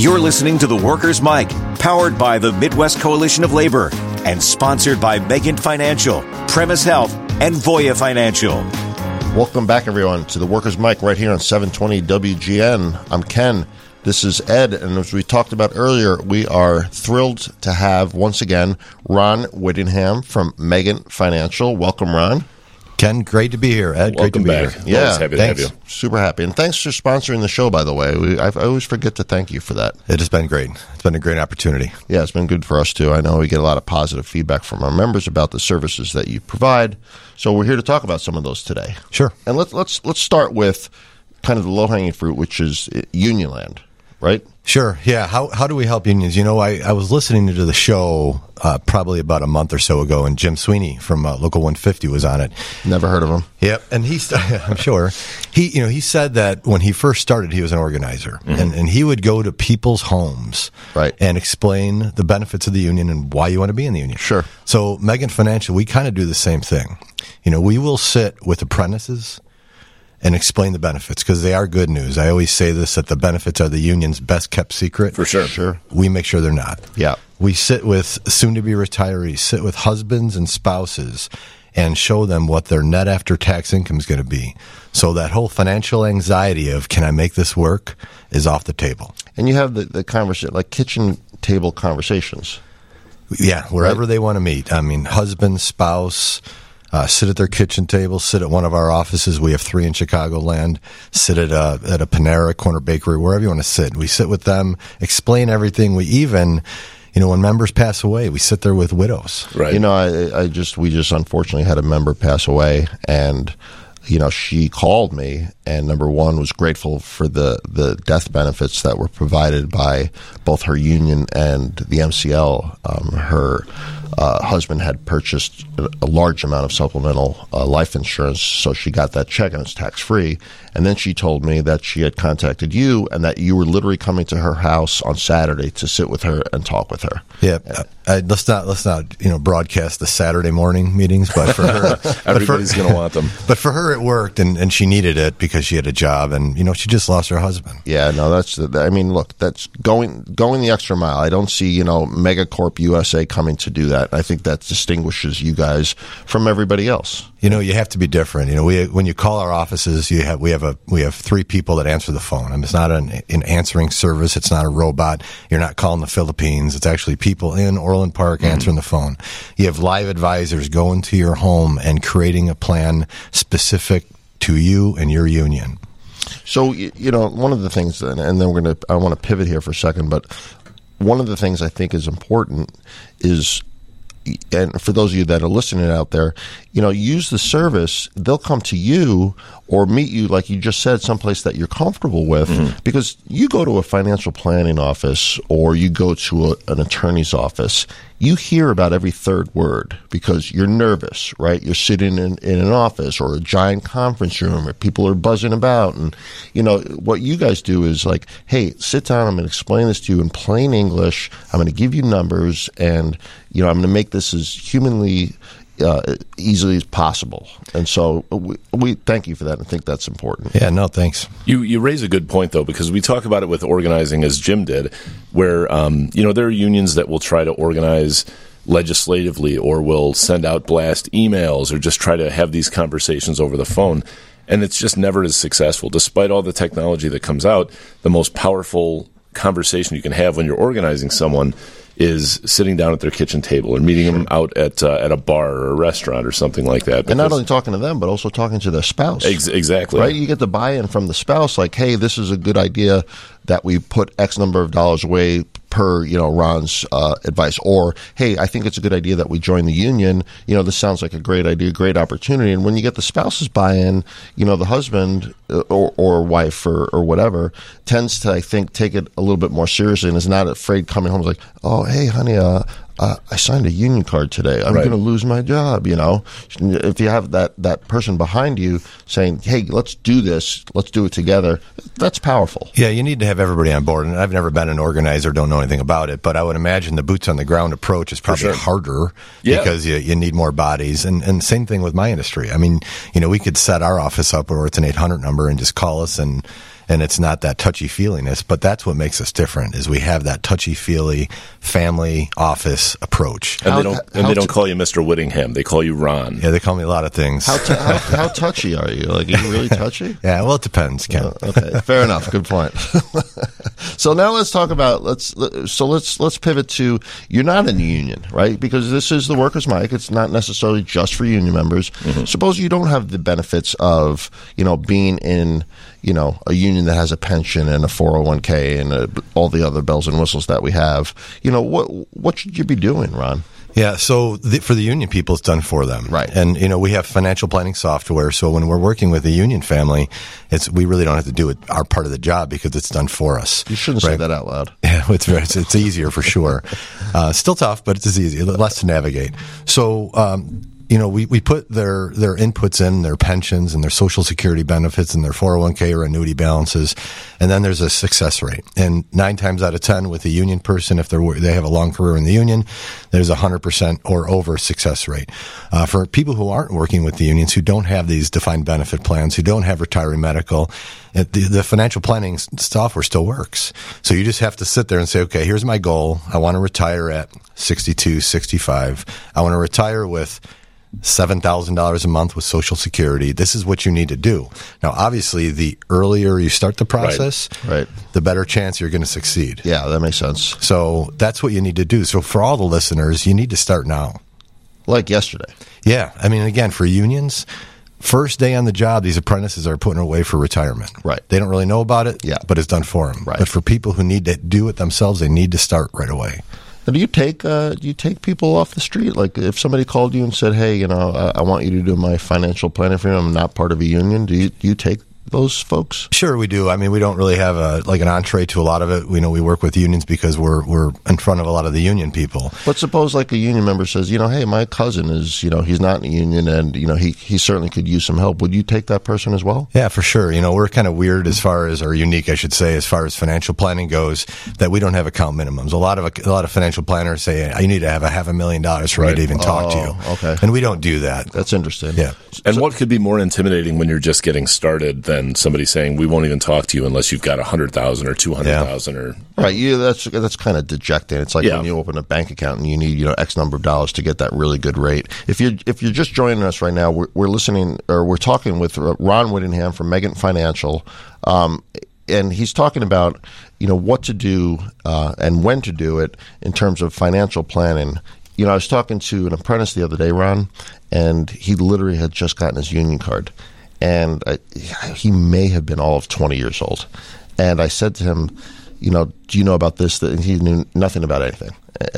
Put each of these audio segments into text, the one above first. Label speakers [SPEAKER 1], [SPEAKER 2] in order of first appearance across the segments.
[SPEAKER 1] You're listening to the Workers' Mic, powered by the Midwest Coalition of Labor and sponsored by Megent Financial, Premise Health, and Voya Financial.
[SPEAKER 2] Welcome back, everyone, to the Workers' Mic right here on 720 WGN. I'm Ken. This is Ed, and as we talked about earlier, we are thrilled to have once again Ron Whittingham from Megent Financial. Welcome, Ron.
[SPEAKER 3] Ken, great to be here. Ed, great to
[SPEAKER 4] Welcome
[SPEAKER 3] be
[SPEAKER 4] back.
[SPEAKER 3] here.
[SPEAKER 2] Yeah,
[SPEAKER 4] Always happy to
[SPEAKER 3] thanks.
[SPEAKER 4] have you.
[SPEAKER 2] Super happy, and thanks for sponsoring the show. By the way, we, I, I always forget to thank you for that.
[SPEAKER 3] It has been great. It's been a great opportunity.
[SPEAKER 2] Yeah, it's been good for us too. I know we get a lot of positive feedback from our members about the services that you provide. So we're here to talk about some of those today.
[SPEAKER 3] Sure.
[SPEAKER 2] And let's let's let's start with kind of the low hanging fruit, which is uh, Unionland, right?
[SPEAKER 3] Sure. Yeah. How, how do we help unions? You know, I, I was listening to the show uh, probably about a month or so ago, and Jim Sweeney from uh, Local 150 was on it.
[SPEAKER 2] Never heard of him.
[SPEAKER 3] Yep, and he, st- I'm sure he, you know, he said that when he first started, he was an organizer, and, and he would go to people's homes,
[SPEAKER 2] Right.
[SPEAKER 3] and explain the benefits of the union and why you want to be in the union.
[SPEAKER 2] Sure.
[SPEAKER 3] So, Megent Financial, we kind of do the same thing. You know, we will sit with apprentices and explain the benefits because they are good news. I always say this that the benefits are the union's best kept secret.
[SPEAKER 4] For sure.
[SPEAKER 2] Sure.
[SPEAKER 3] We make sure they're not.
[SPEAKER 2] Yeah.
[SPEAKER 3] We sit with soon to be retirees, sit with husbands and spouses, and show them what their net after tax income is going to be. So that whole financial anxiety of can I make this work is off the table.
[SPEAKER 2] And you have the, the conversation, like kitchen table conversations.
[SPEAKER 3] Yeah, wherever they want to meet. I mean, husband, spouse, uh, sit at their kitchen table, sit at one of our offices. We have three in Chicagoland. Sit at a, at a Panera, Corner Bakery, wherever you want to sit. We sit with them, explain everything. We even, you know, when members pass away, we sit there with widows.
[SPEAKER 4] Right.
[SPEAKER 2] You know, I, I just we just unfortunately had a member pass away, and you know she called me, and number one was grateful for the the death benefits that were provided by both her union and the MCL. Um, her uh, husband had purchased a, a large amount of supplemental uh, life insurance, so she got that check and it's tax free. And then she told me that she had contacted you and that you were literally coming to her house on Saturday to sit with her and talk with her.
[SPEAKER 3] Yeah, I, let's not let's not you know broadcast the Saturday morning meetings, but for her, but for-
[SPEAKER 4] Everybody's going to want them.
[SPEAKER 3] But for her, it worked, and, and she needed it because she had a job, and you know she just lost her husband.
[SPEAKER 2] Yeah, no, that's. the- I mean, look, that's going going the extra mile. I don't see you know Megacorp USA coming to do that. I think that distinguishes you guys from everybody else.
[SPEAKER 3] You know, you have to be different. You know, we when you call our offices, you have we have a we have three people that answer the phone. I mean, it's not an, an answering service. It's not a robot. You're not calling the Philippines. It's actually people in Orland Park mm-hmm. answering the phone. You have live advisors going to your home and creating a plan specific to you and your union.
[SPEAKER 2] So you know, one of the things, and and then we're gonna. I want to pivot here for a second, but one of the things I think is important is. And for those of you that are listening out there, you know, use the service. They'll come to you or meet you, like you just said, someplace that you're comfortable with. Mm-hmm. Because you go to a financial planning office or you go to a, an attorney's office, you hear about every third word because you're nervous, right? You're sitting in, in an office or a giant conference room where people are buzzing about. And, you know, what you guys do is like, hey, sit down. I'm going to explain this to you in plain English. I'm going to give you numbers and, you know, I'm going to make this as humanly uh, easily as possible. And so we, we thank you for that. I think that's important.
[SPEAKER 3] Yeah, no, thanks.
[SPEAKER 4] You you raise a good point though because we talk about it with organizing as Jim did, where um, you know there are unions that will try to organize legislatively or will send out blast emails or just try to have these conversations over the phone, and it's just never as successful. Despite all the technology that comes out, the most powerful conversation you can have when you're organizing someone is sitting down at their kitchen table or meeting them out at uh, at a bar or a restaurant or something like that.
[SPEAKER 2] And not only talking to them, but also talking to their spouse.
[SPEAKER 4] Ex- exactly
[SPEAKER 2] Right? You get the buy in from the spouse, like, hey, this is a good idea that we put X number of dollars away per, you know, Ron's uh, advice. Or, hey, I think it's a good idea that we join the union. You know, this sounds like a great idea, great opportunity. And when you get the spouse's buy in, you know, the husband uh, or, or wife or, or whatever tends to, I think, take it a little bit more seriously and is not afraid coming home. Like, oh, hey, honey, uh, uh, I signed a union card today. I'm
[SPEAKER 4] Right.
[SPEAKER 2] going to lose my job. You know, if you have that that person behind you saying, "Hey, let's do this. Let's do it together," that's powerful.
[SPEAKER 3] Yeah, you need to have everybody on board. And I've never been an organizer, don't know anything about it, but I would imagine the boots on the ground approach is probably
[SPEAKER 4] sure.
[SPEAKER 3] harder
[SPEAKER 4] Yeah.
[SPEAKER 3] because you, you need more bodies. And, and same thing with my industry. I mean, you know, we could set our office up where it's an 800 number and just call us and, and it's not that touchy feeliness. But that's what makes us different is we have that touchy feely family office approach.
[SPEAKER 4] And
[SPEAKER 2] How-
[SPEAKER 4] they don't and they don't
[SPEAKER 2] to-
[SPEAKER 4] call you Mr. Whittingham. They call you Ron.
[SPEAKER 3] Yeah, they call me a lot of things.
[SPEAKER 2] How, t- how, how touchy are you? Like, are you really touchy?
[SPEAKER 3] yeah, well, it depends, Ken.
[SPEAKER 2] Uh, okay, fair enough. Good point. so now let's talk about let's so let's let's pivot to you're not in the union, right? Because this is the workers' mic. It's not necessarily just for union members. Mm-hmm. Suppose you don't have the benefits of you know being in you know a union that has a pension and a 401k and uh all the other bells and whistles that we have. You know what what should you be doing, Ron?
[SPEAKER 3] Yeah, so the, for the union people, it's done for them,
[SPEAKER 2] Right.
[SPEAKER 3] And you know, we have financial planning software, so when we're working with a union family, it's we really don't have to do it our part of the job because it's done for us.
[SPEAKER 2] You shouldn't say that out loud.
[SPEAKER 3] Yeah, it's, very- it's it's easier for sure. Uh, still tough, but it's easy, less to navigate. So. Um, you know, we, we put their, their inputs in, their pensions and their social security benefits and their 401k or annuity balances. And then there's a success rate. And nine times out of 10 with a union person, if they're, they have a long career in the union, there's a 100% or over success rate. Uh, for people who aren't working with the unions, who don't have these defined benefit plans, who don't have retiree medical, the, the financial planning software still works. So you just have to sit there and say, okay, here's my goal. I want to retire at 62, 65. I want to retire with $7,000 a month with Social Security. This is what you need to do. Now, obviously, the earlier you start the process,
[SPEAKER 2] Right.
[SPEAKER 3] the better chance you're going to succeed.
[SPEAKER 2] Yeah, that makes sense.
[SPEAKER 3] So that's what you need to do. So for all the listeners, you need to start now.
[SPEAKER 2] Like yesterday.
[SPEAKER 3] Yeah. I mean, again, for unions, first day on the job, these apprentices are putting away for retirement.
[SPEAKER 2] Right.
[SPEAKER 3] They don't really know about it,
[SPEAKER 2] Yeah.
[SPEAKER 3] but it's done for them.
[SPEAKER 2] Right.
[SPEAKER 3] But for people who need to do it themselves, they need to start right away.
[SPEAKER 2] Now, do you take uh, do you take people off the street? Like if somebody called you and said, "Hey, you know, I, I want you to do my financial planning for me. I'm not part of a union." Do you do you take those folks?
[SPEAKER 3] Sure, we do. I mean, we don't really have a like an entree to a lot of it. We know we work with unions because we're we're in front of a lot of the union people.
[SPEAKER 2] But suppose like a union member says, "You know, hey, my cousin is, you know, he's not in a union, and you know, he he certainly could use some help." Would you take that person as well?
[SPEAKER 3] Yeah, for sure. You know, we're kind of weird as far as, or unique, I should say, as far as financial planning goes, that we don't have account minimums. A lot of a lot of financial planners say, "I need to have a half a million dollars for me to even talk to
[SPEAKER 2] Oh,
[SPEAKER 3] you."
[SPEAKER 2] okay.
[SPEAKER 3] and we don't do that.
[SPEAKER 2] That's interesting.
[SPEAKER 3] Yeah.
[SPEAKER 4] And what could be more intimidating when you're just getting started than somebody saying we won't even talk to you unless you've got a hundred thousand or two hundred thousand or
[SPEAKER 2] Right, you that's that's kind of dejecting. It's like
[SPEAKER 4] Yeah.
[SPEAKER 2] when you open a bank account and you need you know X number of dollars to get that really good rate. If you if you're just joining us right now, we're, we're listening or we're talking with Ron Whittingham from Megent Financial, um, and he's talking about you know what to do uh, and when to do it in terms of financial planning. You know, I was talking to an apprentice the other day, Ron, and he literally had just gotten his union card, and I, he may have been all of twenty years old. And I said to him, you know, do you know about this? That and he knew nothing about anything,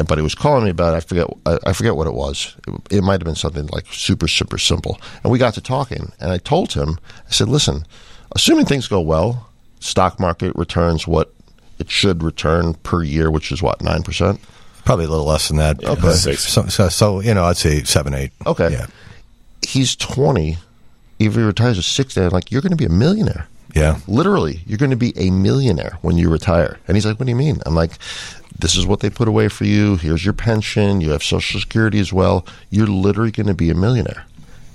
[SPEAKER 2] but he was calling me about. It. I forget. I I forget what it was. It, it might have been something like super, super simple. And we got to talking, and I told him. I said, "Listen, assuming things go well, stock market returns what it should return per year, which is what nine percent.
[SPEAKER 3] Probably a little less than that.
[SPEAKER 2] Okay.
[SPEAKER 3] So, so, so, you know, I'd say seven, eight.
[SPEAKER 2] Okay.
[SPEAKER 3] Yeah.
[SPEAKER 2] He's twenty. If he retires at sixty, I'm like, you're going to be a millionaire.
[SPEAKER 3] Yeah.
[SPEAKER 2] Literally, you're going to be a millionaire when you retire. And he's like, What do you mean? I'm like, This is what they put away for you. Here's your pension. You have Social Security as well. You're literally going to be a millionaire.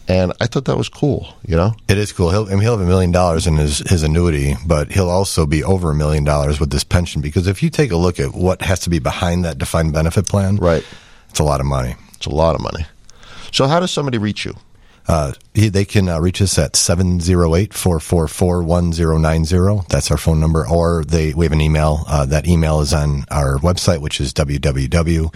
[SPEAKER 2] And I thought that was cool, you know?
[SPEAKER 3] It is cool. He'll, I mean, he'll have a million dollars in his, his annuity, but he'll also be over a million dollars with this pension because if you take a look at what has to be behind that defined benefit plan,
[SPEAKER 2] Right.
[SPEAKER 3] it's a lot of money.
[SPEAKER 2] It's a lot of money. So, how does somebody reach you?
[SPEAKER 3] Uh, he, they can uh, reach us at 708-444-1090. That's our phone number. Or they, we have an email. Uh, that email is on our website, which is www.megent.com.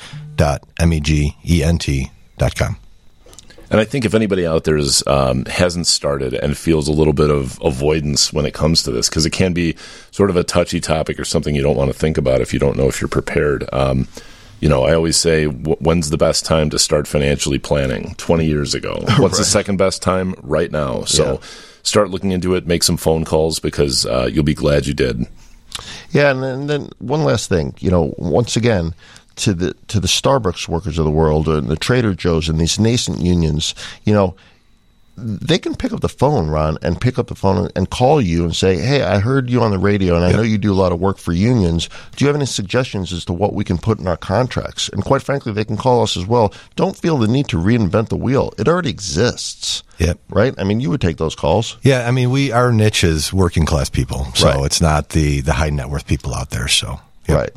[SPEAKER 4] And I think if anybody out there is, um, hasn't started and feels a little bit of avoidance when it comes to this, because it can be sort of a touchy topic or something you don't want to think about if you don't know if you're prepared. Um, you know, I always say, when's the best time to start financially planning? 20 years ago. What's the second best time? Right now. So
[SPEAKER 2] Yeah.
[SPEAKER 4] start looking into it, make some phone calls because uh, you'll be glad you did.
[SPEAKER 2] Yeah, and then, and then one last thing, you know, once again, to the to the Starbucks workers of the world and the Trader Joe's and these nascent unions, you know, they can pick up the phone, Ron, and pick up the phone and call you and say, "Hey, I heard you on the radio, and I know you do a lot of work for unions. Do you have any suggestions as to what we can put in our contracts?" And quite frankly, they can call us as well. Don't feel the need to reinvent the wheel; it already exists.
[SPEAKER 3] Yep.
[SPEAKER 2] Right. I mean, you would take those calls.
[SPEAKER 3] Yeah. I mean, we our niche is working class people, so
[SPEAKER 2] Right.
[SPEAKER 3] it's not the the high net worth people out there. So yep.
[SPEAKER 2] Right.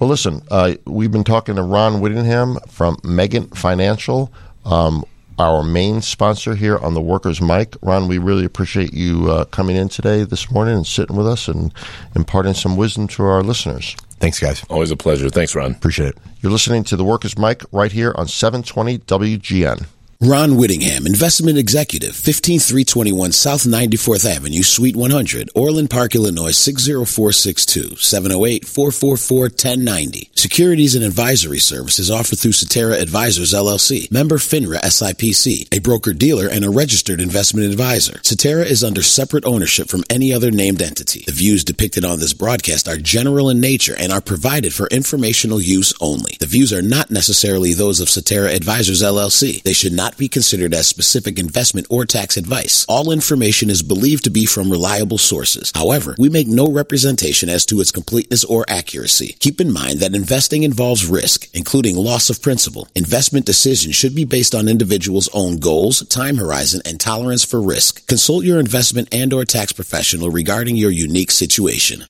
[SPEAKER 2] Well, listen, uh, we've been talking to Ron Whittingham from Megent Financial, um, our main sponsor here on the Workers Mic. Ron, we really appreciate you uh, coming in today, this morning, and sitting with us and imparting some wisdom to our listeners.
[SPEAKER 3] Thanks, guys.
[SPEAKER 4] Always a pleasure. Thanks, Ron.
[SPEAKER 3] Appreciate it.
[SPEAKER 2] You're listening to the Workers Mic right here on 720 WGN.
[SPEAKER 5] Ron Whittingham, investment executive, 15321 South 94th Avenue, Suite 100, Orland Park, Illinois 60462, 708-444-1090. Securities and advisory services offered through Cetera Advisors LLC, member FINRA SIPC, a broker dealer and a registered investment advisor. Cetera is under separate ownership from any other named entity. The views depicted on this broadcast are general in nature and are provided for informational use only. The views are not necessarily those of Cetera Advisors LLC. They should not be considered as specific investment or tax advice. All information is believed to be from reliable sources. However, we make no representation as to its completeness or accuracy. Keep in mind that investing involves risk, including loss of principal. Investment decisions should be based on individuals' own goals, time horizon, and tolerance for risk. Consult your investment and or tax professional regarding your unique situation.